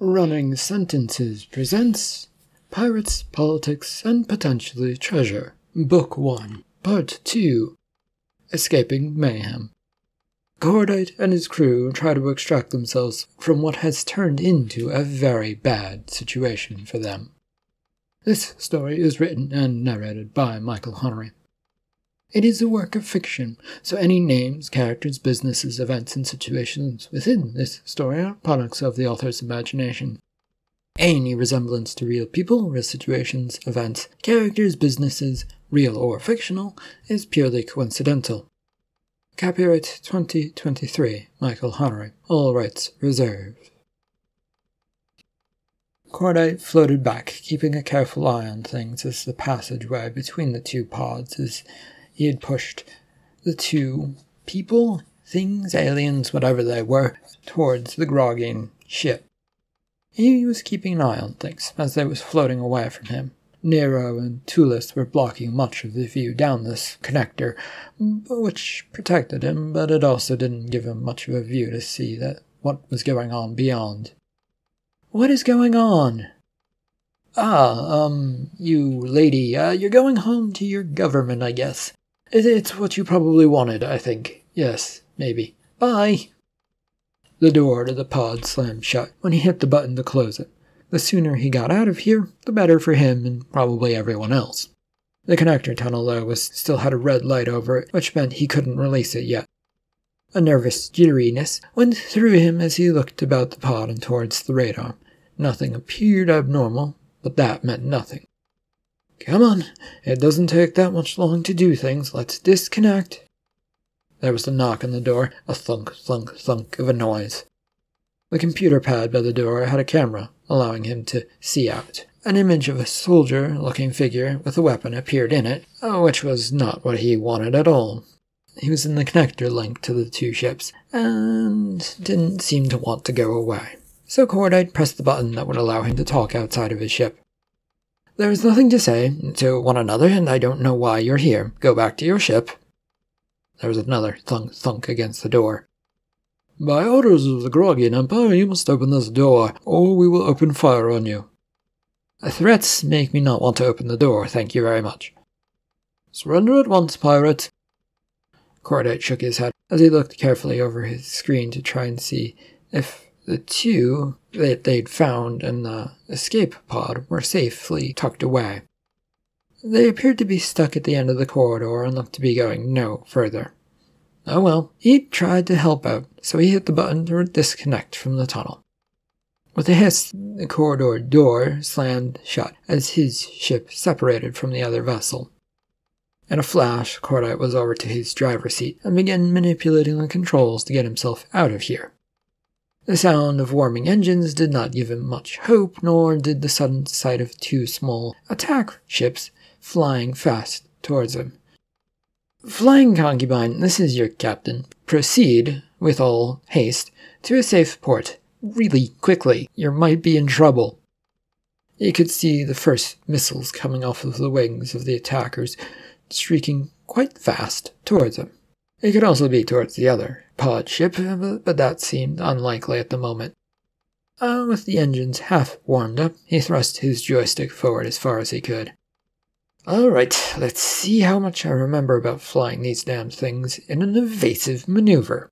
Running Sentences presents Pirates, Politics, and Potentially Treasure, Book 1, Part 2 Escaping Mayhem. Cordite and his crew try to extract themselves from what has turned into a very bad situation for them. This story is written and narrated by Michael Honnery. It is a work of fiction, so any names, characters, businesses, events, and situations within this story are products of the author's imagination. Any resemblance to real people, real situations, events, characters, businesses, real or fictional, is purely coincidental. Copyright 2023, Michael Honnery. All rights reserved. Cordite floated back, keeping a careful eye on things as the passageway between the two pods is he had pushed the two people, things, aliens, whatever they were, towards the Grogian ship. He was keeping an eye on things as they was floating away from him. Nero and Tulis were blocking much of the view down this connector, which protected him, but it also didn't give him much of a view to see that what was going on beyond. What is going on? Ah, um, you lady, uh, you're going home to your government, I guess. It's what you probably wanted, I think. Yes, maybe. Bye! The door to the pod slammed shut when he hit the button to close it. The sooner he got out of here, the better for him and probably everyone else. The connector tunnel, though, was still had a red light over it, which meant he couldn't release it yet. A nervous jitteriness went through him as he looked about the pod and towards the radar. Nothing appeared abnormal, but that meant nothing. Come on, it doesn't take that much long to do things. Let's disconnect. There was a knock on the door, a thunk, thunk, thunk of a noise. The computer pad by the door had a camera, allowing him to see out. An image of a soldier looking figure with a weapon appeared in it, uh, which was not what he wanted at all. He was in the connector link to the two ships, and didn't seem to want to go away. So Cordite pressed the button that would allow him to talk outside of his ship. There is nothing to say to one another, and I don't know why you're here. Go back to your ship. There was another thunk thunk against the door. By orders of the Grogian Empire, you must open this door, or we will open fire on you. Threats make me not want to open the door, thank you very much. Surrender at once, pirate. Cordite shook his head as he looked carefully over his screen to try and see if the two that they'd found in the escape pod were safely tucked away. They appeared to be stuck at the end of the corridor and looked to be going no further. Oh well, he tried to help out, so he hit the button to disconnect from the tunnel. With a hiss, the corridor door slammed shut as his ship separated from the other vessel. In a flash, Cordite was over to his driver's seat and began manipulating the controls to get himself out of here. The sound of warming engines did not give him much hope, nor did the sudden sight of two small attack ships flying fast towards him. Flying concubine, this is your captain. Proceed, with all haste, to a safe port. Really quickly. You might be in trouble. He could see the first missiles coming off of the wings of the attackers, streaking quite fast towards him. It could also be towards the other pod ship, but that seemed unlikely at the moment. Uh, with the engines half warmed up, he thrust his joystick forward as far as he could. Alright, let's see how much I remember about flying these damned things in an evasive maneuver.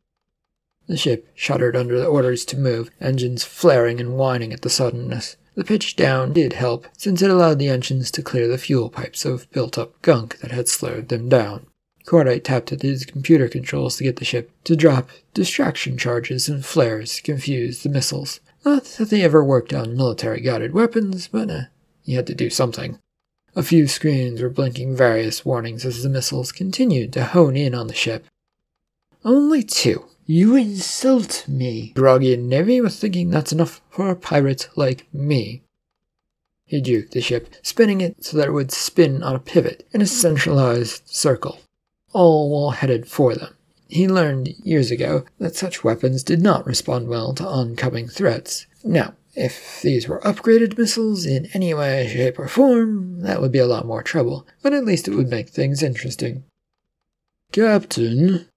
The ship shuddered under the orders to move, engines flaring and whining at the suddenness. The pitch down did help, since it allowed the engines to clear the fuel pipes of built up gunk that had slowed them down. Cordite tapped at his computer controls to get the ship to drop distraction charges and flares to confuse the missiles. Not that they ever worked on military guided weapons, but uh, he had to do something. A few screens were blinking various warnings as the missiles continued to hone in on the ship. Only two. You insult me. Grogian Navy was thinking that's enough for a pirate like me. He juked the ship, spinning it so that it would spin on a pivot in a centralized circle all while headed for them. He learned years ago that such weapons did not respond well to oncoming threats. Now, if these were upgraded missiles in any way, shape, or form, that would be a lot more trouble, but at least it would make things interesting. Captain?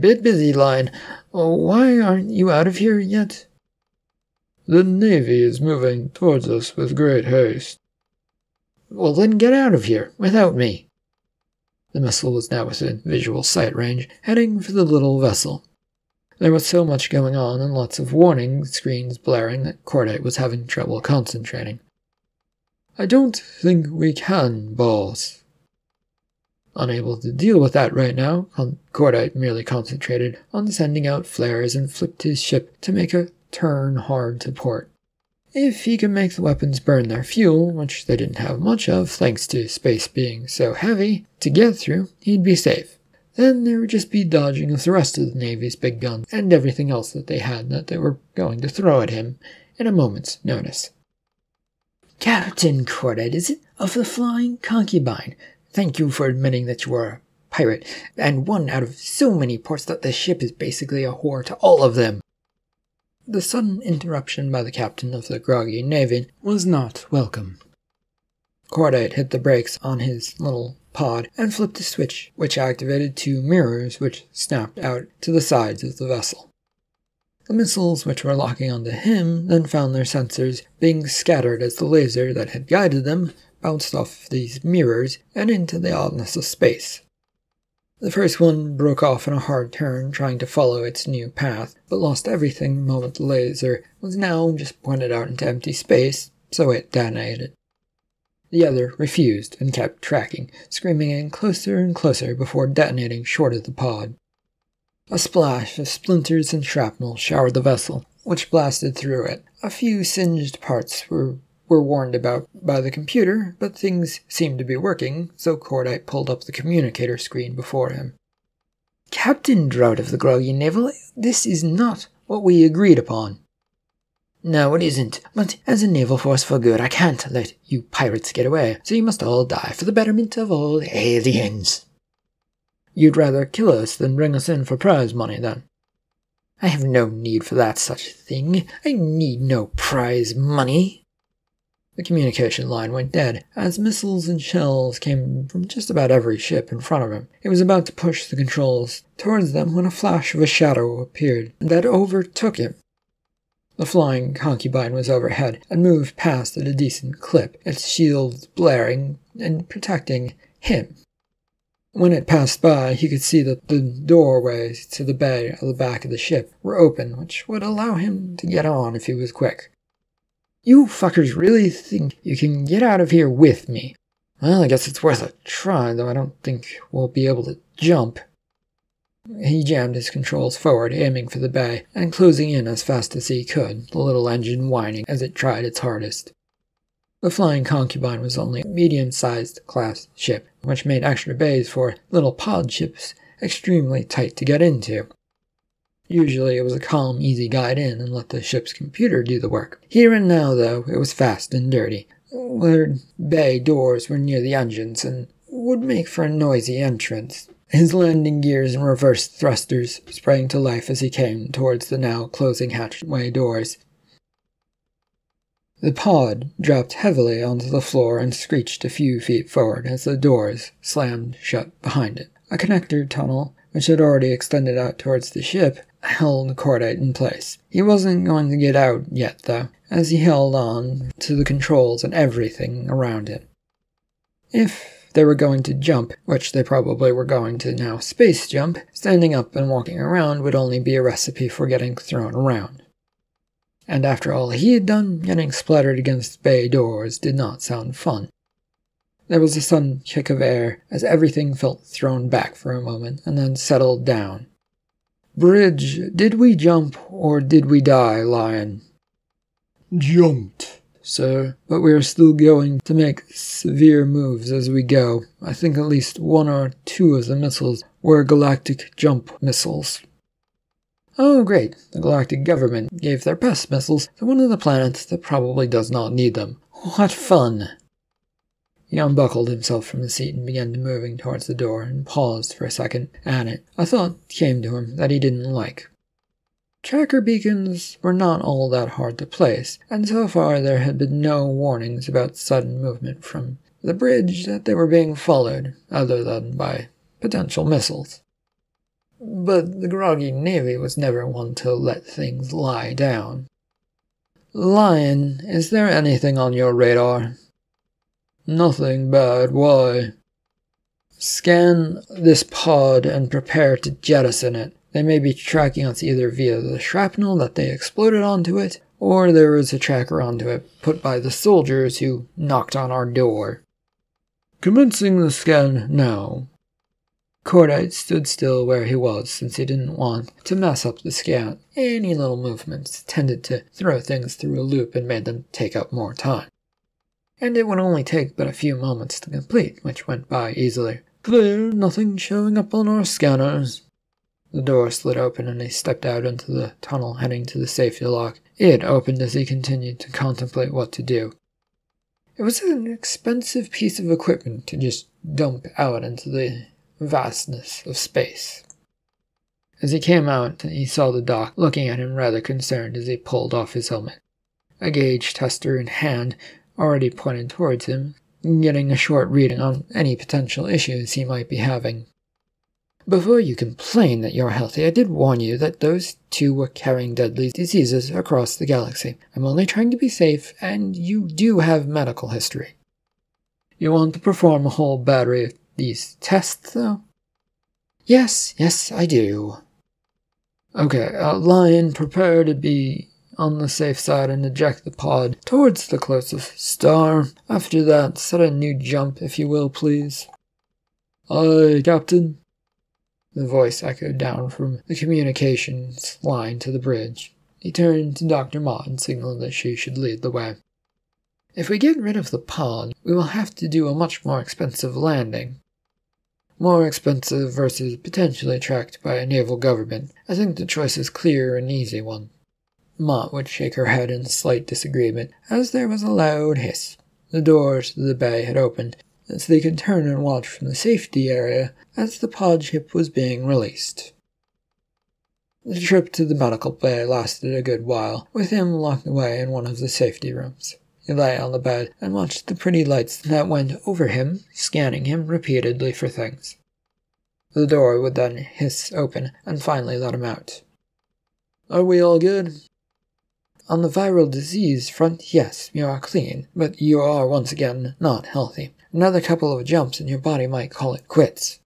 Bit busy, Lion. Why aren't you out of here yet? The Navy is moving towards us with great haste. Well, then get out of here, without me. The missile was now within visual sight range, heading for the little vessel. There was so much going on and lots of warning screens blaring that Cordite was having trouble concentrating. I don't think we can, boss. Unable to deal with that right now, Cordite merely concentrated on sending out flares and flipped his ship to make a turn hard to port. If he could make the weapons burn their fuel, which they didn't have much of thanks to space being so heavy to get through, he'd be safe. Then there would just be dodging of the rest of the Navy's big guns and everything else that they had that they were going to throw at him in a moment's notice. Captain Cordite, is it of the Flying Concubine? Thank you for admitting that you are a pirate, and one out of so many ports that the ship is basically a whore to all of them. The sudden interruption by the captain of the Grogian navy was not welcome. Cordite hit the brakes on his little pod and flipped a switch which activated two mirrors which snapped out to the sides of the vessel. The missiles which were locking onto him then found their sensors being scattered as the laser that had guided them bounced off these mirrors and into the oddness of space. The first one broke off in a hard turn, trying to follow its new path, but lost everything the moment the laser was now just pointed out into empty space, so it detonated. The other refused and kept tracking, screaming in closer and closer before detonating short of the pod. A splash of splinters and shrapnel showered the vessel, which blasted through it. A few singed parts were were warned about by the computer, but things seemed to be working, so Cordite pulled up the communicator screen before him. Captain Drought of the Grogian Navel, this is not what we agreed upon. No, it isn't. But as a naval force for good, I can't let you pirates get away, so you must all die for the betterment of all aliens. You'd rather kill us than bring us in for prize money, then? I have no need for that such thing. I need no prize money. The communication line went dead as missiles and shells came from just about every ship in front of him. He was about to push the controls towards them when a flash of a shadow appeared that overtook him. The flying concubine was overhead and moved past at a decent clip, its shields blaring and protecting him. When it passed by, he could see that the doorways to the bay at the back of the ship were open, which would allow him to get on if he was quick. You fuckers really think you can get out of here with me? Well, I guess it's worth a try, though I don't think we'll be able to jump. He jammed his controls forward, aiming for the bay, and closing in as fast as he could, the little engine whining as it tried its hardest. The Flying Concubine was only a medium sized class ship, which made extra bays for little pod ships extremely tight to get into. Usually it was a calm, easy guide in and let the ship's computer do the work. Here and now, though, it was fast and dirty. The bay doors were near the engines and would make for a noisy entrance. His landing gears and reverse thrusters sprang to life as he came towards the now closing hatchway doors. The pod dropped heavily onto the floor and screeched a few feet forward as the doors slammed shut behind it. A connector tunnel, which had already extended out towards the ship, held the Cordite in place. He wasn't going to get out yet, though, as he held on to the controls and everything around him. If they were going to jump, which they probably were going to now space jump, standing up and walking around would only be a recipe for getting thrown around. And after all he had done, getting splattered against bay doors did not sound fun. There was a sudden kick of air as everything felt thrown back for a moment and then settled down. Bridge, did we jump or did we die, Lion? Jumped, sir, but we are still going to make severe moves as we go. I think at least one or two of the missiles were galactic jump missiles. Oh, great. The galactic government gave their best missiles to one of the planets that probably does not need them. What fun! He unbuckled himself from the seat and began moving towards the door and paused for a second at it. A thought came to him that he didn't like. Tracker beacons were not all that hard to place, and so far there had been no warnings about sudden movement from the bridge that they were being followed, other than by potential missiles. But the Grogian navy was never one to let things lie down. Lion, is there anything on your radar? Nothing bad, why? Scan this pod and prepare to jettison it. They may be tracking us either via the shrapnel that they exploded onto it, or there was a tracker onto it put by the soldiers who knocked on our door. Commencing the scan now. Cordite stood still where he was since he didn't want to mess up the scan. Any little movements tended to throw things through a loop and made them take up more time. And it would only take but a few moments to complete, which went by easily. Clear, nothing showing up on our scanners. The door slid open and he stepped out into the tunnel heading to the safety lock. It opened as he continued to contemplate what to do. It was an expensive piece of equipment to just dump out into the vastness of space. As he came out, he saw the doc looking at him rather concerned as he pulled off his helmet. A gauge tester in hand already pointed towards him, getting a short reading on any potential issues he might be having. Before you complain that you're healthy, I did warn you that those two were carrying deadly diseases across the galaxy. I'm only trying to be safe, and you do have medical history. You want to perform a whole battery of these tests, though? Yes, yes, I do. Okay, uh, Lion, prepare to be on the safe side and eject the pod towards the closest star. After that, set a new jump, if you will, please. Aye, Captain. The voice echoed down from the communications line to the bridge. He turned to Dr. Mott and signaled that she should lead the way. If we get rid of the pod, we will have to do a much more expensive landing. More expensive versus potentially tracked by a naval government. I think the choice is clear and easy one. Mott would shake her head in slight disagreement as there was a loud hiss. The doors to the bay had opened, so they could turn and watch from the safety area as the pod ship was being released. The trip to the medical bay lasted a good while, with him locked away in one of the safety rooms. He lay on the bed and watched the pretty lights that went over him, scanning him repeatedly for things. The door would then hiss open and finally let him out. Are we all good? On the viral disease front, yes, you are clean, but you are once again not healthy. Another couple of jumps and your body might call it quits.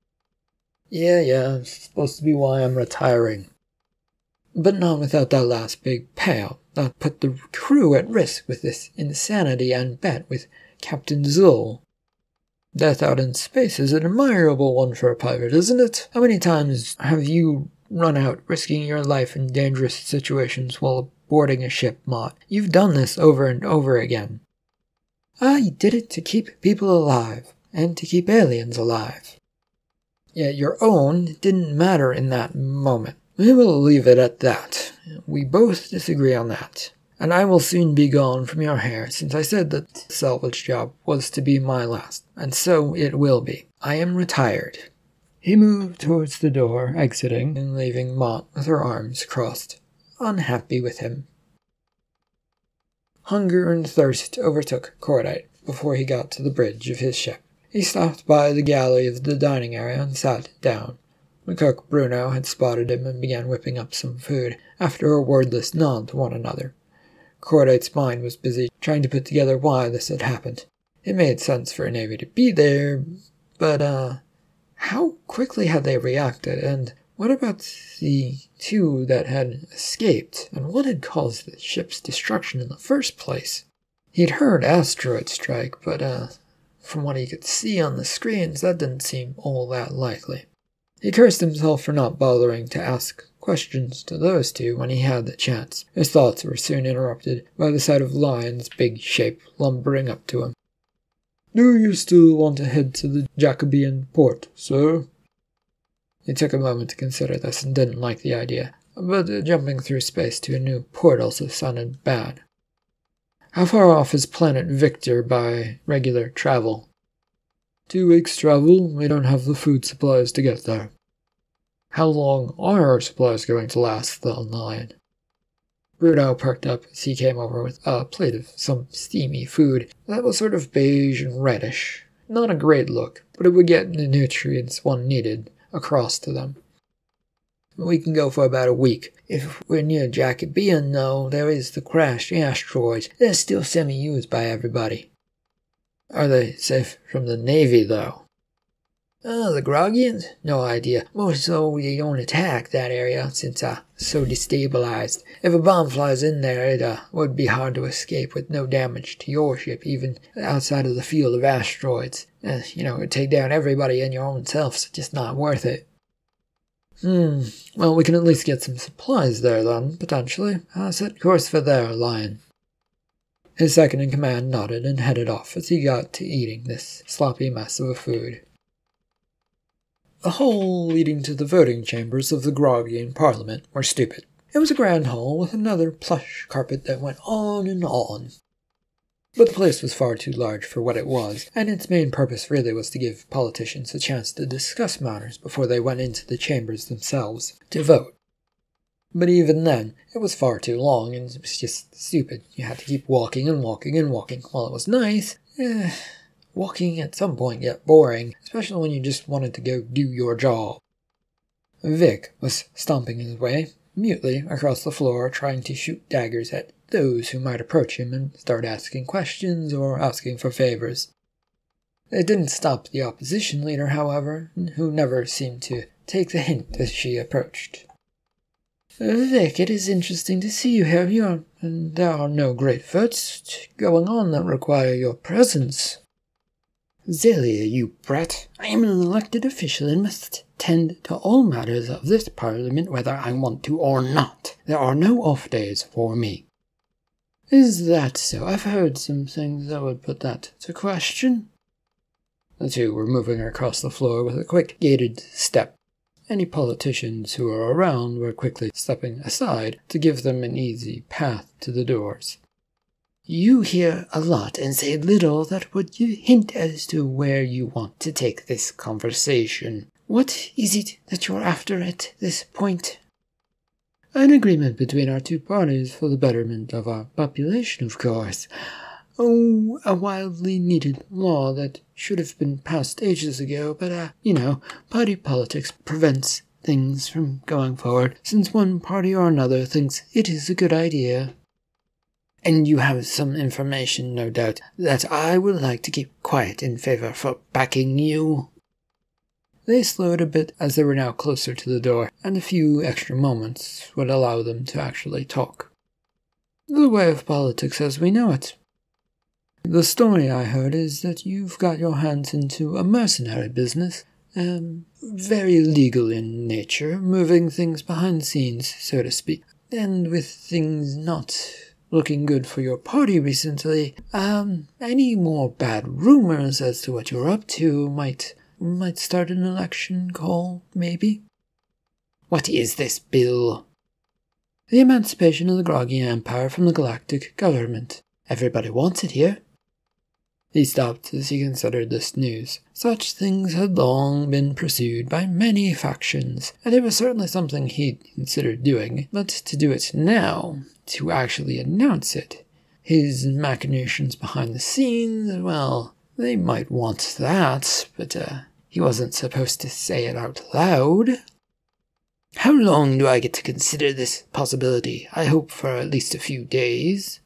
Yeah, yeah, supposed to be why I'm retiring. But not without that last big payout that put the crew at risk with this insanity and bet with Captain Zuul. Death out in space is an admirable one for a pirate, isn't it? How many times have you run out risking your life in dangerous situations while boarding a ship, Mott. You've done this over and over again. I did it to keep people alive, and to keep aliens alive. Yet your own didn't matter in that moment. We will leave it at that. We both disagree on that. And I will soon be gone from your hair, since I said that the salvage job was to be my last, and so it will be. I am retired. He moved towards the door, exiting, and leaving Mott with her arms crossed unhappy with him. Hunger and thirst overtook Cordite before he got to the bridge of his ship. He stopped by the galley of the dining area and sat down. The cook, Bruno, had spotted him and began whipping up some food after a wordless nod to one another. Cordite's mind was busy trying to put together why this had happened. It made sense for a navy to be there, but, uh, how quickly had they reacted, and what about the two that had escaped, and what had caused the ship's destruction in the first place? He'd heard asteroid strike, but uh, from what he could see on the screens, that didn't seem all that likely. He cursed himself for not bothering to ask questions to those two when he had the chance. His thoughts were soon interrupted by the sight of Lion's big shape lumbering up to him. Do you still want to head to the Jacobean port, sir? He took a moment to consider this and didn't like the idea, but jumping through space to a new port also sounded bad. How far off is planet Victor by regular travel? Two weeks' travel. We don't have the food supplies to get there. How long are our supplies going to last, the Lion? Bruno perked up as he came over with a plate of some steamy food that was sort of beige and reddish. Not a great look, but it would get the nutrients one needed across to them. We can go for about a week. If we're near Jacobean, though, there is the crashed asteroids. They're still semi-used by everybody. Are they safe from the Navy, though? Oh, the Grogians? No idea. More so they don't attack that area since uh so destabilized. If a bomb flies in there, it uh, would be hard to escape with no damage to your ship, even outside of the field of asteroids. Uh, you know, it'd take down everybody and your own self, so just not worth it. Hmm. Well, we can at least get some supplies there then, potentially. Uh, set course for there, Lion. His second in command nodded and headed off as he got to eating this sloppy mess of a food. The hall leading to the voting chambers of the Grogian Parliament were stupid. It was a grand hall with another plush carpet that went on and on. But the place was far too large for what it was, and its main purpose really was to give politicians a chance to discuss matters before they went into the chambers themselves to vote. But even then, it was far too long, and it was just stupid. You had to keep walking and walking and walking. While it was nice, eh, Walking at some point get boring, especially when you just wanted to go do your job. Vic was stomping his way, mutely, across the floor, trying to shoot daggers at those who might approach him and start asking questions or asking for favors. It didn't stop the opposition leader, however, who never seemed to take the hint as she approached. Vic, it is interesting to see you here. You are, and there are no great votes going on that require your presence. Zelia, you brat. I am an elected official and must tend to all matters of this parliament whether I want to or not. There are no off days for me. Is that so? I've heard some things that would put that to question. The two were moving across the floor with a quick, gated step. Any politicians who were around were quickly stepping aside to give them an easy path to the doors. You hear a lot and say little that would hint as to where you want to take this conversation. What is it that you're after at this point? An agreement between our two parties for the betterment of our population, of course. Oh, a wildly needed law that should have been passed ages ago, but, uh, you know, party politics prevents things from going forward, since one party or another thinks it is a good idea. And you have some information, no doubt, that I would like to keep quiet in favor for backing you. They slowed a bit as they were now closer to the door, and a few extra moments would allow them to actually talk. The way of politics as we know it. The story I heard is that you've got your hands into a mercenary business, um, very legal in nature, moving things behind scenes, so to speak, and with things not looking good for your party recently. Um, any more bad rumors as to what you're up to might might start an election call, maybe. What is this bill? The emancipation of the Grogian Empire from the galactic government. Everybody wants it here. He stopped as he considered this news. Such things had long been pursued by many factions, and it was certainly something he'd considered doing, but to do it now, to actually announce it. His machinations behind the scenes, well, they might want that, but uh, he wasn't supposed to say it out loud. How long do I get to consider this possibility? I hope for at least a few days.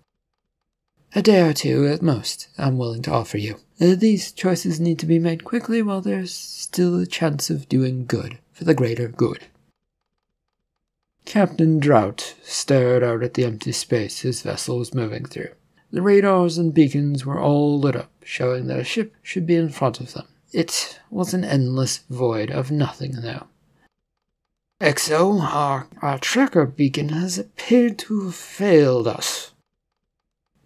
A day or two at most, I'm willing to offer you. Uh, these choices need to be made quickly while there's still a chance of doing good, for the greater good. Captain Drought stared out at the empty space his vessel was moving through. The radars and beacons were all lit up, showing that a ship should be in front of them. It was an endless void of nothing now. XO, our, our tracker beacon has appeared to have failed us.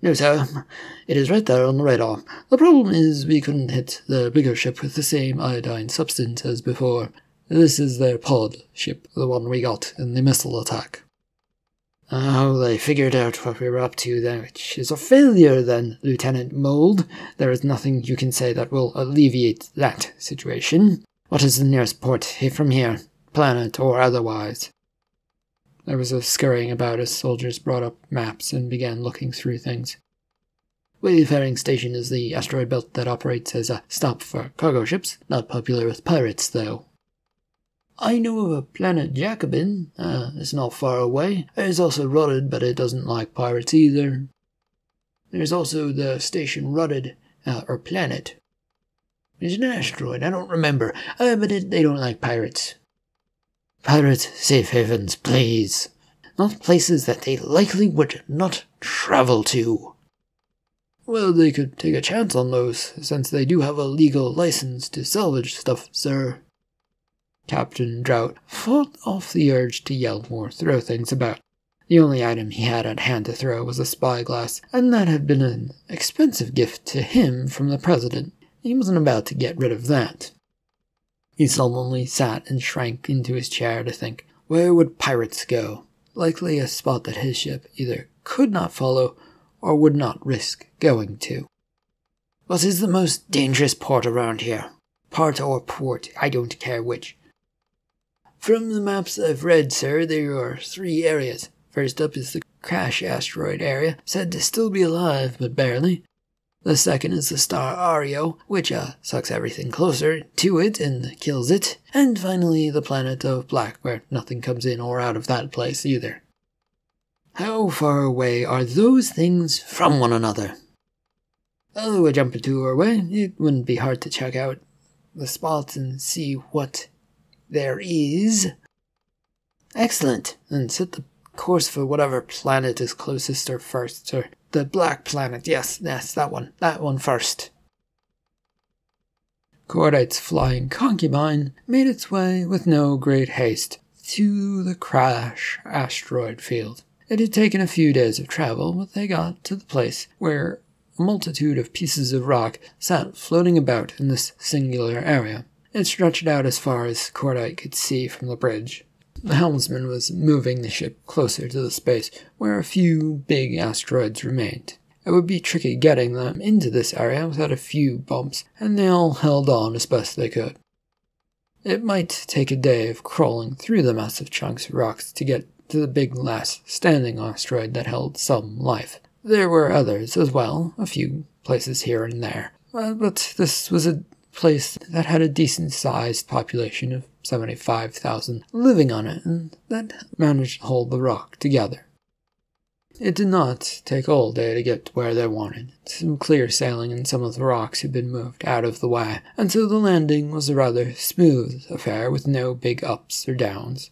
No, sir. It is right there on the radar. The problem is we couldn't hit the bigger ship with the same iodine substance as before. This is their pod ship, the one we got in the missile attack. Oh, they figured out what we were up to then, which is a failure then, Lieutenant Mold. There is nothing you can say that will alleviate that situation. What is the nearest port from here? Planet or otherwise? There was a scurrying about as soldiers brought up maps and began looking through things. Wayfaring Station is the asteroid belt that operates as a stop for cargo ships, not popular with pirates, though. I know of a planet Jacobin. Uh, it's not far away. It's also Rudded, but it doesn't like pirates either. There's also the station Rudded, uh, or planet. It's an asteroid, I don't remember, uh, but it, they don't like pirates. Pirates, safe havens, please. Not places that they likely would not travel to. Well, they could take a chance on those, since they do have a legal license to salvage stuff, sir. Captain Drought fought off the urge to yell or throw things about. The only item he had at hand to throw was a spyglass, and that had been an expensive gift to him from the President. He wasn't about to get rid of that. He sullenly sat and shrank into his chair to think, where would pirates go? Likely a spot that his ship either could not follow or would not risk going to. What is the most dangerous port around here? Part or port, I don't care which. From the maps I've read, sir, there are three areas. First up is the crash asteroid area, said to still be alive, but barely. The second is the star Ario, which uh, sucks everything closer to it and kills it. And finally, the planet of Black, where nothing comes in or out of that place either. How far away are those things from one another? Although a jump or two away, it wouldn't be hard to check out the spots and see what there is. Excellent. And set the course for whatever planet is closest or first, or the black planet. Yes, yes, that one. That one first. Cordite's flying concubine made its way with no great haste to the crash asteroid field. It had taken a few days of travel, but they got to the place where a multitude of pieces of rock sat floating about in this singular area. It stretched out as far as Cordite could see from the bridge. The helmsman was moving the ship closer to the space where a few big asteroids remained. It would be tricky getting them into this area without a few bumps, and they all held on as best they could. It might take a day of crawling through the massive chunks of rocks to get to the big last standing asteroid that held some life. There were others as well, a few places here and there, uh, but this was a place that had a decent sized population of 75,000 living on it, and that managed to hold the rock together. It did not take all day to get to where they wanted. Some clear sailing and some of the rocks had been moved out of the way, and so the landing was a rather smooth affair with no big ups or downs.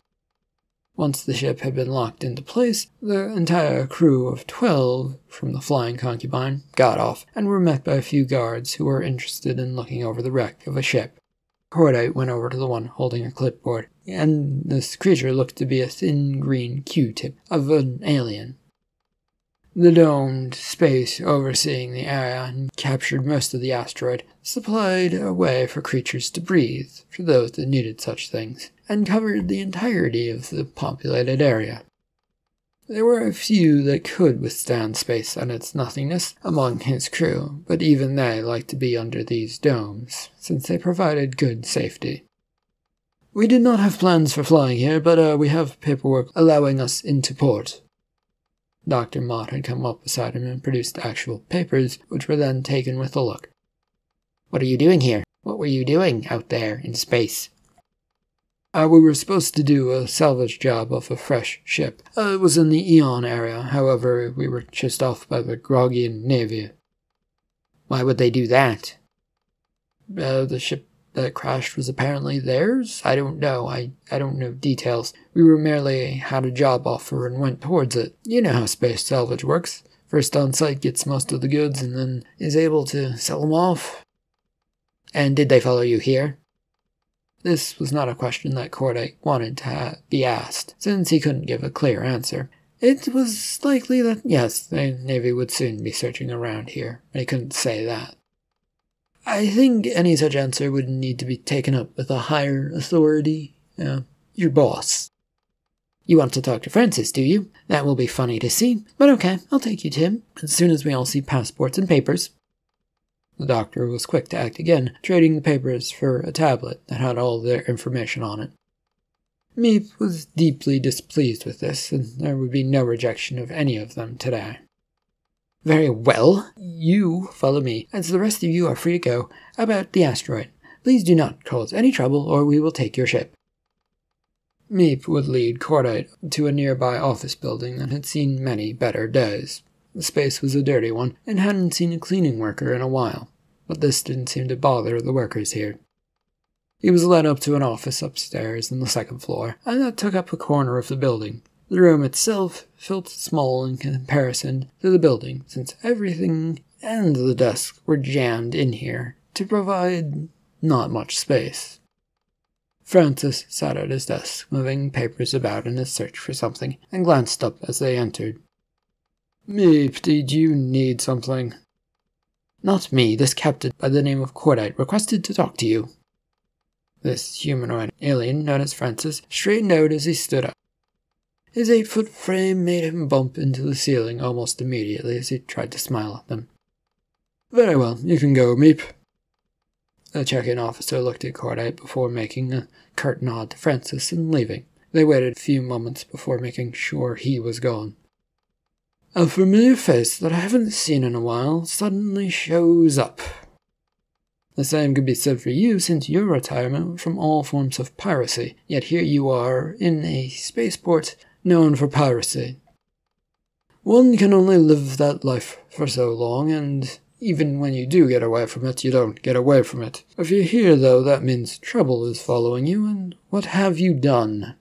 Once the ship had been locked into place, the entire crew of twelve from the Flying Concubine got off and were met by a few guards who were interested in looking over the wreck of a ship. Cordite went over to the one holding a clipboard, and this creature looked to be a thin green Q-tip of an alien. The domed space overseeing the area and captured most of the asteroid supplied a way for creatures to breathe for those that needed such things and covered the entirety of the populated area. There were a few that could withstand space and its nothingness among his crew, but even they liked to be under these domes, since they provided good safety. We did not have plans for flying here, but uh, we have paperwork allowing us into port. Dr. Mott had come up beside him and produced actual papers, which were then taken with a look. What are you doing here? What were you doing out there in space? Uh, we were supposed to do a salvage job off a fresh ship. Uh, it was in the Eon area, however, we were chased off by the Grogian Navy. Why would they do that? Uh, the ship that crashed was apparently theirs? I don't know. I, I don't know details. We were merely had a job offer and went towards it. You know how space salvage works. First on site gets most of the goods and then is able to sell them off. And did they follow you here? This was not a question that Cordite wanted to be asked, since he couldn't give a clear answer. It was likely that, yes, the Navy would soon be searching around here, but he couldn't say that. I think any such answer would need to be taken up with a higher authority, uh, your boss. You want to talk to Francis, do you? That will be funny to see, but okay, I'll take you to him, as soon as we all see passports and papers. The doctor was quick to act again, trading the papers for a tablet that had all their information on it. Meep was deeply displeased with this, and there would be no rejection of any of them today. Very well, you follow me, as the rest of you are free to go about the asteroid. Please do not cause any trouble, or we will take your ship. Meep would lead Cordite to a nearby office building that had seen many better days. The space was a dirty one and hadn't seen a cleaning worker in a while, but this didn't seem to bother the workers here. He was led up to an office upstairs on the second floor, and that took up a corner of the building. The room itself felt small in comparison to the building, since everything and the desk were jammed in here to provide not much space. Francis sat at his desk, moving papers about in his search for something, and glanced up as they entered. Meep, did you need something? Not me. This captain by the name of Cordite requested to talk to you. This humanoid alien, known as Francis, straightened out as he stood up. His eight foot frame made him bump into the ceiling almost immediately as he tried to smile at them. Very well, you can go, Meep. The check-in officer looked at Cordite before making a curt nod to Francis and leaving. They waited a few moments before making sure he was gone. A familiar face that I haven't seen in a while suddenly shows up. The same could be said for you since your retirement from all forms of piracy, yet here you are in a spaceport known for piracy. One can only live that life for so long, and even when you do get away from it, you don't get away from it. If you're here, though, that means trouble is following you, and what have you done?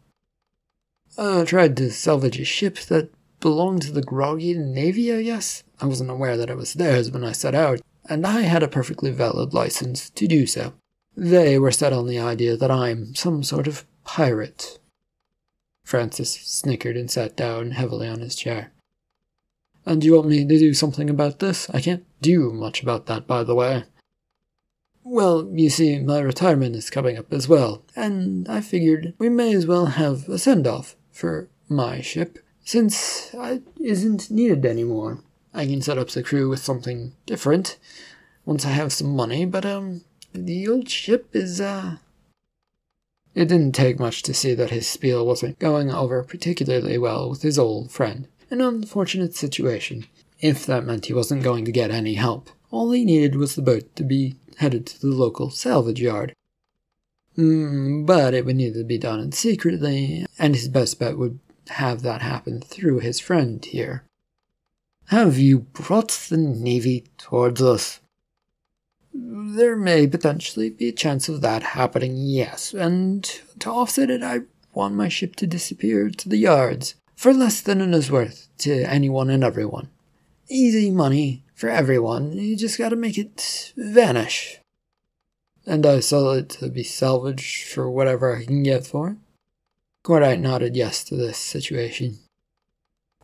I tried to salvage a ship that belonged to the Grogian Navy, I guess. I wasn't aware that it was theirs when I set out, and I had a perfectly valid license to do so. They were set on the idea that I'm some sort of pirate. Francis snickered and sat down heavily on his chair. And you want me to do something about this? I can't do much about that, by the way. Well, you see, my retirement is coming up as well, and I figured we may as well have a send off for my ship, since it isn't needed anymore. I can set up the crew with something different once I have some money, but, um, the old ship is, uh. It didn't take much to see that his spiel wasn't going over particularly well with his old friend. An unfortunate situation, if that meant he wasn't going to get any help. All he needed was the boat to be headed to the local salvage yard. Mm, but it would need to be done secretly, and his best bet would have that happen through his friend here. Have you brought the Navy towards us? There may potentially be a chance of that happening, yes, and to offset it, I want my ship to disappear to the yards for less than it is worth to anyone and everyone. Easy money for everyone, you just gotta make it vanish. And I sell it to be salvaged for whatever I can get for it. Cordite nodded yes to this situation.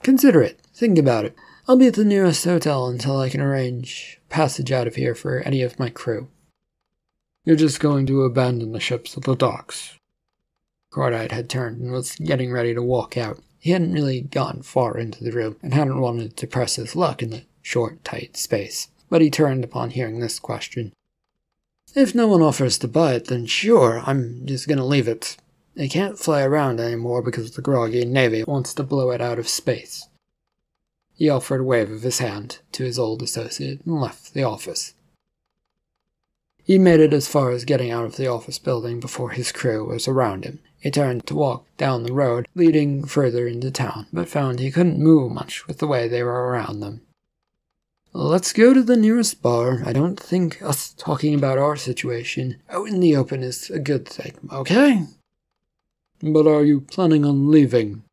Consider it. Think about it. I'll be at the nearest hotel until I can arrange passage out of here for any of my crew. You're just going to abandon the ships at the docks. Cordite had turned and was getting ready to walk out. He hadn't really gotten far into the room and hadn't wanted to press his luck in the short, tight space, but he turned upon hearing this question. If no one offers to buy it, then sure, I'm just gonna leave it. It can't fly around anymore because the Grogian Navy wants to blow it out of space. He offered a wave of his hand to his old associate and left the office. He made it as far as getting out of the office building before his crew was around him. He turned to walk down the road leading further into town, but found he couldn't move much with the way they were around them. Let's go to the nearest bar. I don't think us talking about our situation out in the open is a good thing, okay? But are you planning on leaving?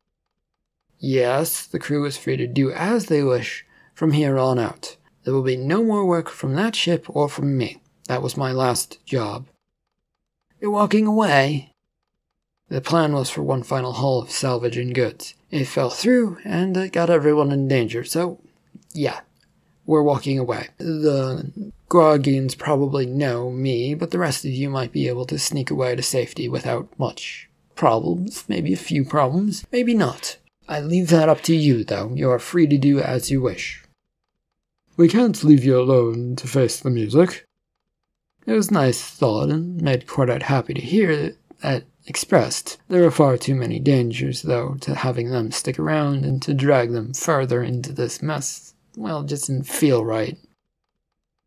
Yes, the crew is free to do as they wish from here on out. There will be no more work from that ship or from me. That was my last job. You're walking away? The plan was for one final haul of salvage and goods. It fell through, and it got everyone in danger, so yeah, we're walking away. The Grogians probably know me, but the rest of you might be able to sneak away to safety without much problems. Maybe a few problems, maybe not. I leave that up to you, though. You are free to do as you wish. We can't leave you alone to face the music. It was a nice thought, and made Cordite happy to hear that expressed. There were far too many dangers, though, to having them stick around and to drag them further into this mess. Well, just didn't feel right.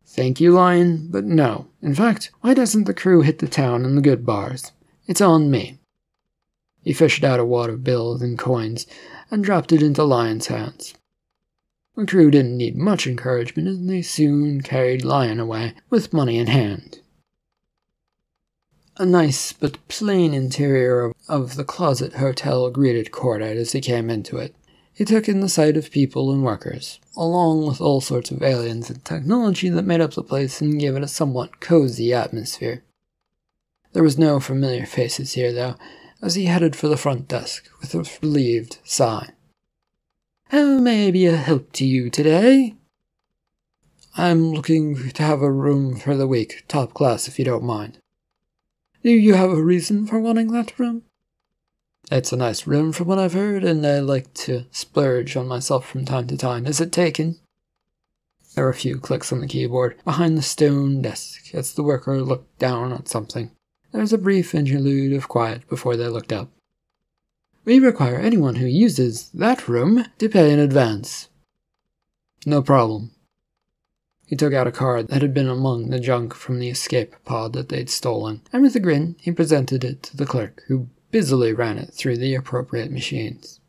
Thank you, Lion, but no. In fact, why doesn't the crew hit the town and the good bars? It's on me. He fished out a wad of bills and coins and dropped it into Lion's hands. The crew didn't need much encouragement, and they soon carried Lion away with money in hand. A nice but plain interior of the Closet Hotel greeted Cordite as he came into it. He took in the sight of people and workers, along with all sorts of aliens and technology that made up the place and gave it a somewhat cozy atmosphere. There was no familiar faces here, though, as he headed for the front desk with a relieved sigh. How may I be a help to you today? I'm looking to have a room for the week, top class if you don't mind. Do you have a reason for wanting that room? It's a nice room from what I've heard, and I like to splurge on myself from time to time. Is it taken? There were a few clicks on the keyboard behind the stone desk as the worker looked down at something. There was a brief interlude of quiet before they looked up. We require anyone who uses that room to pay in advance. No problem. He took out a card that had been among the junk from the escape pod that they'd stolen, and with a grin, he presented it to the clerk, who busily ran it through the appropriate machines.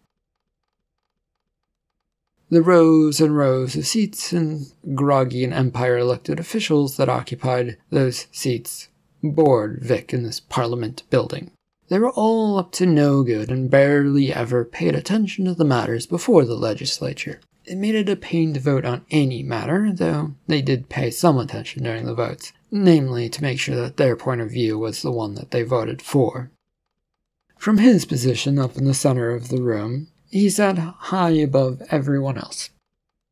The rows and rows of seats and Grogian Empire elected officials that occupied those seats bored Vic in this Parliament building. They were all up to no good and barely ever paid attention to the matters before the legislature. It made it a pain to vote on any matter, though they did pay some attention during the votes, namely to make sure that their point of view was the one that they voted for. From his position up in the center of the room, he sat high above everyone else.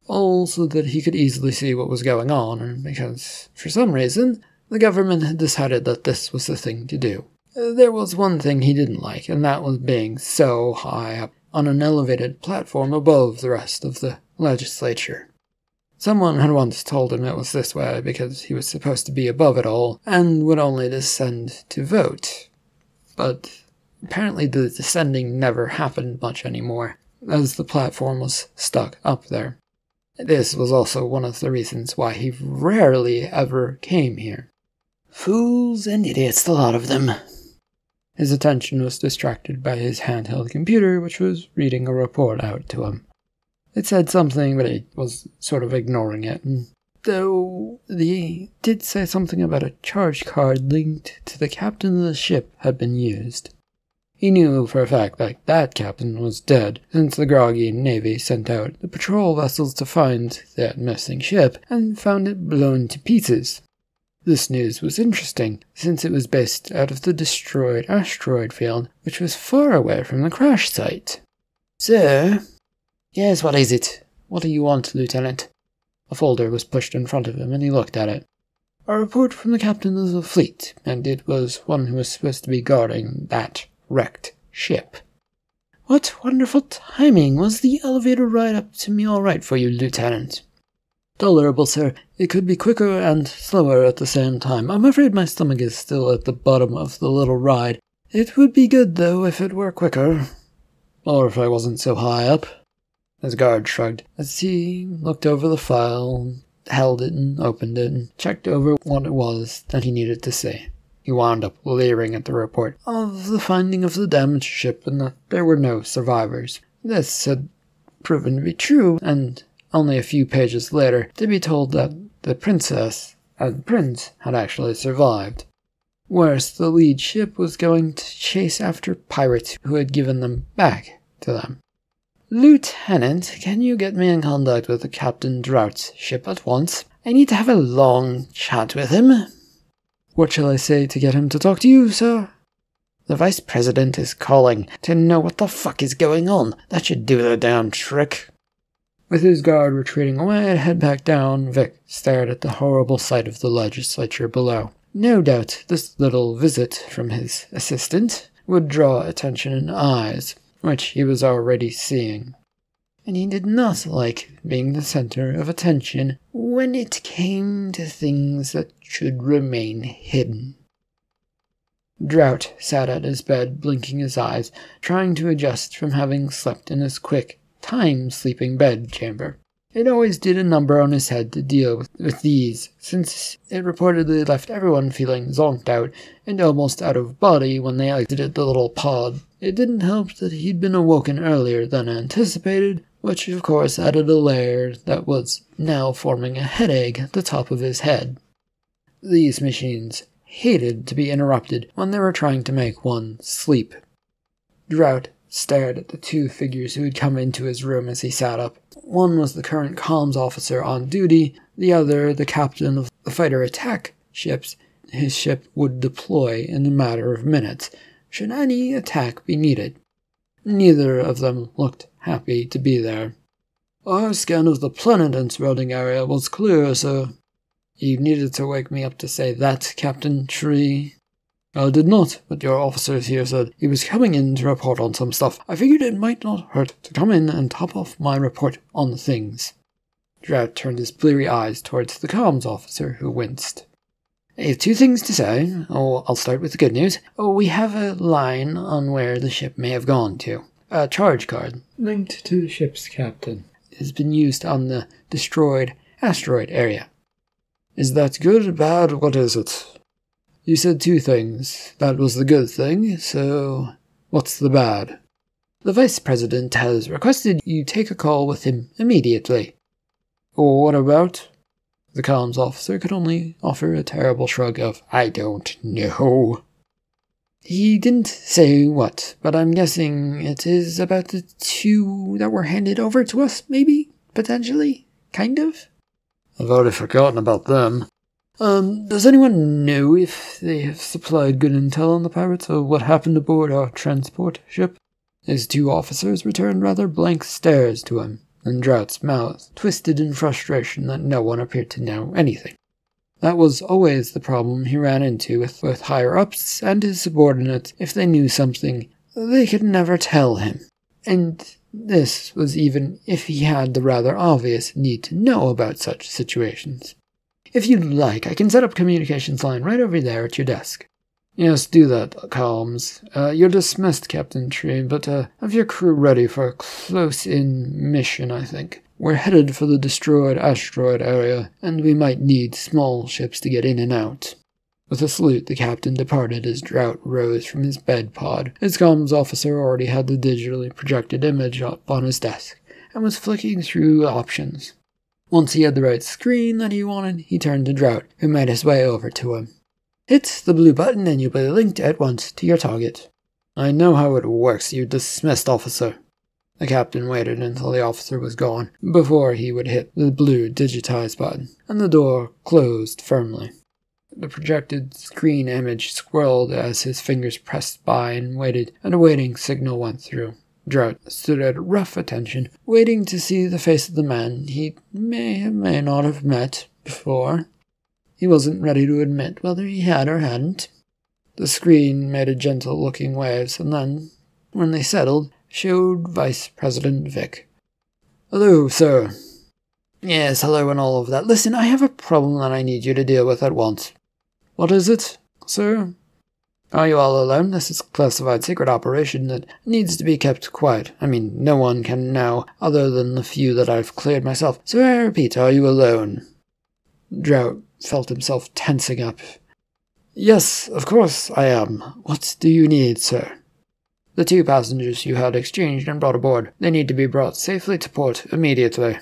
All so that he could easily see what was going on, because, for some reason, the government had decided that this was the thing to do. There was one thing he didn't like, and that was being so high up on an elevated platform above the rest of the legislature. Someone had once told him it was this way because he was supposed to be above it all and would only descend to vote. But apparently the descending never happened much anymore, as the platform was stuck up there. This was also one of the reasons why he rarely ever came here. Fools and idiots, the lot of them. His attention was distracted by his handheld computer, which was reading a report out to him. It said something, but he was sort of ignoring it. Though they did say something about a charge card linked to the captain of the ship had been used. He knew for a fact that that captain was dead, since the Grogian Navy sent out the patrol vessels to find that missing ship and found it blown to pieces. This news was interesting, since it was based out of the destroyed asteroid field, which was far away from the crash site. Sir? Yes, what is it? What do you want, Lieutenant? A folder was pushed in front of him, and he looked at it. A report from the captain of the fleet, and it was one who was supposed to be guarding that wrecked ship. What wonderful timing! Was the elevator ride up to me all right for you, Lieutenant? Tolerable, sir. It could be quicker and slower at the same time. I'm afraid my stomach is still at the bottom of the little ride. It would be good, though, if it were quicker. Or if I wasn't so high up. His guard shrugged as he looked over the file, held it and opened it, and checked over what it was that he needed to say. He wound up leering at the report of the finding of the damaged ship and that there were no survivors. This had proven to be true, and only a few pages later to be told that the princess uh, and prince had actually survived. Worse, the lead ship was going to chase after pirates who had given them back to them. Lieutenant, can you get me in contact with the Captain Drought's ship at once? I need to have a long chat with him. What shall I say to get him to talk to you, sir? The Vice President is calling to know what the fuck is going on. That should do the damn trick. With his guard retreating away and head back down, Vic stared at the horrible sight of the legislature below. No doubt this little visit from his assistant would draw attention and eyes, which he was already seeing. And he did not like being the center of attention when it came to things that should remain hidden. Drought sat at his bed, blinking his eyes, trying to adjust from having slept in his quick, time sleeping bed chamber. It always did a number on his head to deal with, with these, since it reportedly left everyone feeling zonked out and almost out of body when they exited the little pod It didn't help that he'd been awoken earlier than anticipated, which of course added a layer that was now forming a headache at the top of his head. These machines hated to be interrupted when they were trying to make one sleep. Drought stared at the two figures who had come into his room as he sat up. One was the current comms officer on duty, the other the captain of the fighter attack ships his ship would deploy in a matter of minutes, should any attack be needed. Neither of them looked happy to be there. Our scan of the planet and surrounding area was clear, sir. You needed to wake me up to say that, Captain Tree. I did not, but your officers here said he was coming in to report on some stuff. I figured it might not hurt to come in and top off my report on things. Drought turned his bleary eyes towards the comms officer, who winced. I have two things to say. Oh, I'll start with the good news. Oh, we have a line on where the ship may have gone to. A charge card linked to the ship's captain has been used on the destroyed asteroid area. Is that good bad? What is it? You said two things. That was the good thing, so what's the bad? The Vice President has requested you take a call with him immediately. What about? The comms officer could only offer a terrible shrug of, I don't know. He didn't say what, but I'm guessing it is about the two that were handed over to us, maybe? Potentially? Kind of? I've already forgotten about them. Um, does anyone know if they have supplied good intel on the pirates or what happened aboard our transport ship? His two officers returned rather blank stares to him and Drought's mouth twisted in frustration that no one appeared to know anything. That was always the problem he ran into with both higher ups and his subordinates. If they knew something, they could never tell him. And this was even if he had the rather obvious need to know about such situations. If you'd like, I can set up communications line right over there at your desk. Yes, do that, Comms. Uh, you're dismissed, Captain Tree, but uh, have your crew ready for a close-in mission, I think. We're headed for the destroyed asteroid area, and we might need small ships to get in and out. With a salute, the captain departed as Drought rose from his bed pod. His comms officer already had the digitally projected image up on his desk, and was flicking through options. Once he had the right screen that he wanted, he turned to Drought, who made his way over to him. Hit the blue button and you'll be linked at once to your target. I know how it works, you dismissed officer. The captain waited until the officer was gone before he would hit the blue digitize button, and the door closed firmly. The projected screen image swirled as his fingers pressed by and waited, and a waiting signal went through. Drought stood at rough attention, waiting to see the face of the man he may or may not have met before. He wasn't ready to admit whether he had or hadn't. The screen made a gentle looking waves, and then, when they settled, showed Vice President Vic. Hello, sir. Yes, hello and all of that. Listen, I have a problem that I need you to deal with at once. What is it, sir? Are you all alone? This is a classified secret operation that needs to be kept quiet. I mean, no one can know, other than the few that I've cleared myself. So I repeat, are you alone? Drought felt himself tensing up. Yes, of course I am. What do you need, sir? The two passengers you had exchanged and brought aboard. They need to be brought safely to port immediately.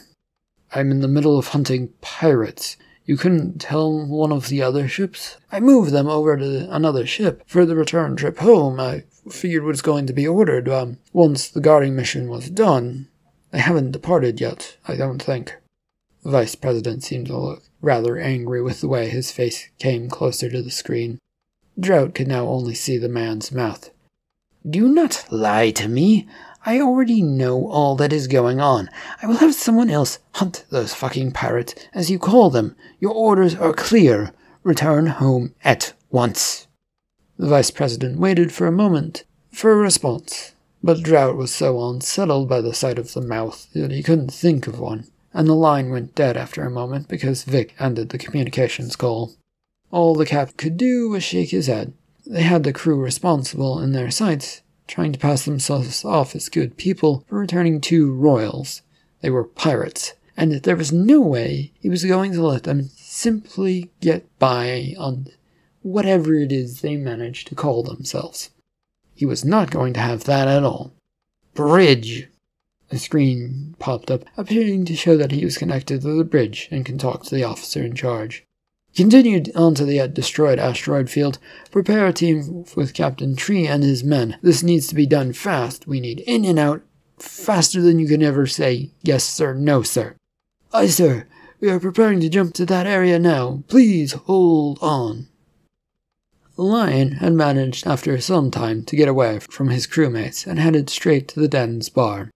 I'm in the middle of hunting pirates. You couldn't tell one of the other ships? I moved them over to another ship for the return trip home. I figured was going to be ordered um, once the guarding mission was done. They haven't departed yet, I don't think. The Vice President seemed to look rather angry with the way his face came closer to the screen. Drought could now only see the man's mouth. Do not lie to me. I already know all that is going on. I will have someone else hunt those fucking pirates, as you call them. Your orders are clear. Return home at once. The Vice President waited for a moment for a response, but Drought was so unsettled by the sight of the mouth that he couldn't think of one and the line went dead after a moment because Vic ended the communications call. All the cap could do was shake his head. They had the crew responsible in their sights, trying to pass themselves off as good people for returning two royals. They were pirates, and there was no way he was going to let them simply get by on whatever it is they managed to call themselves. He was not going to have that at all. Bridge! A screen popped up, appearing to show that he was connected to the bridge and can talk to the officer in charge. Continued onto the uh, destroyed asteroid field. Prepare a team with Captain Tree and his men. This needs to be done fast. We need in and out faster than you can ever say yes, sir, no, sir. Aye, sir. We are preparing to jump to that area now. Please hold on. Lion had managed after some time to get away from his crewmates and headed straight to the den's bar.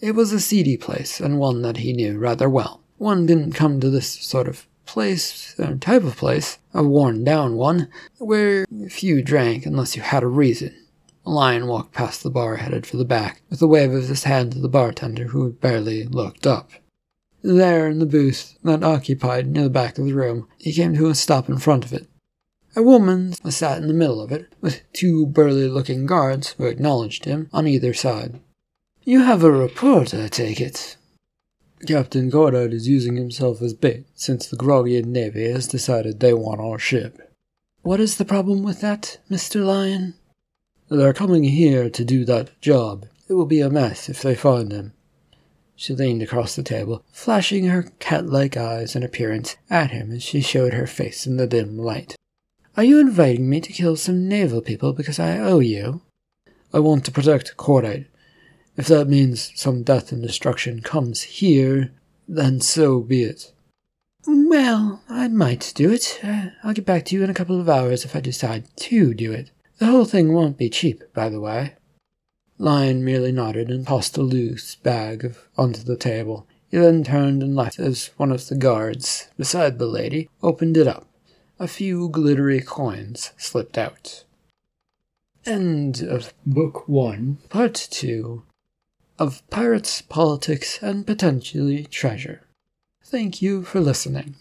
It was a seedy place and one that he knew rather well. One didn't come to this sort of place, a type of place, a worn down one, where few drank unless you had a reason. A Lion walked past the bar headed for the back, with a wave of his hand to the bartender who barely looked up. There in the booth that occupied near the back of the room, he came to a stop in front of it. A woman sat in the middle of it, with two burly looking guards who acknowledged him on either side. You have a report, I take it. Captain Goddard is using himself as bait since the Grogian Navy has decided they want our ship. What is the problem with that, Mr. Lion? They're coming here to do that job. It will be a mess if they find him. She leaned across the table, flashing her cat like eyes and appearance at him as she showed her face in the dim light. Are you inviting me to kill some naval people because I owe you? I want to protect Cordite. If that means some death and destruction comes here, then so be it. Well, I might do it. Uh, I'll get back to you in a couple of hours if I decide to do it. The whole thing won't be cheap, by the way. Lion merely nodded and tossed a loose bag of, onto the table. He then turned and left as one of the guards, beside the lady, opened it up. A few glittery coins slipped out. End of Book 1, Part 2 of pirates, politics, and potentially treasure. Thank you for listening.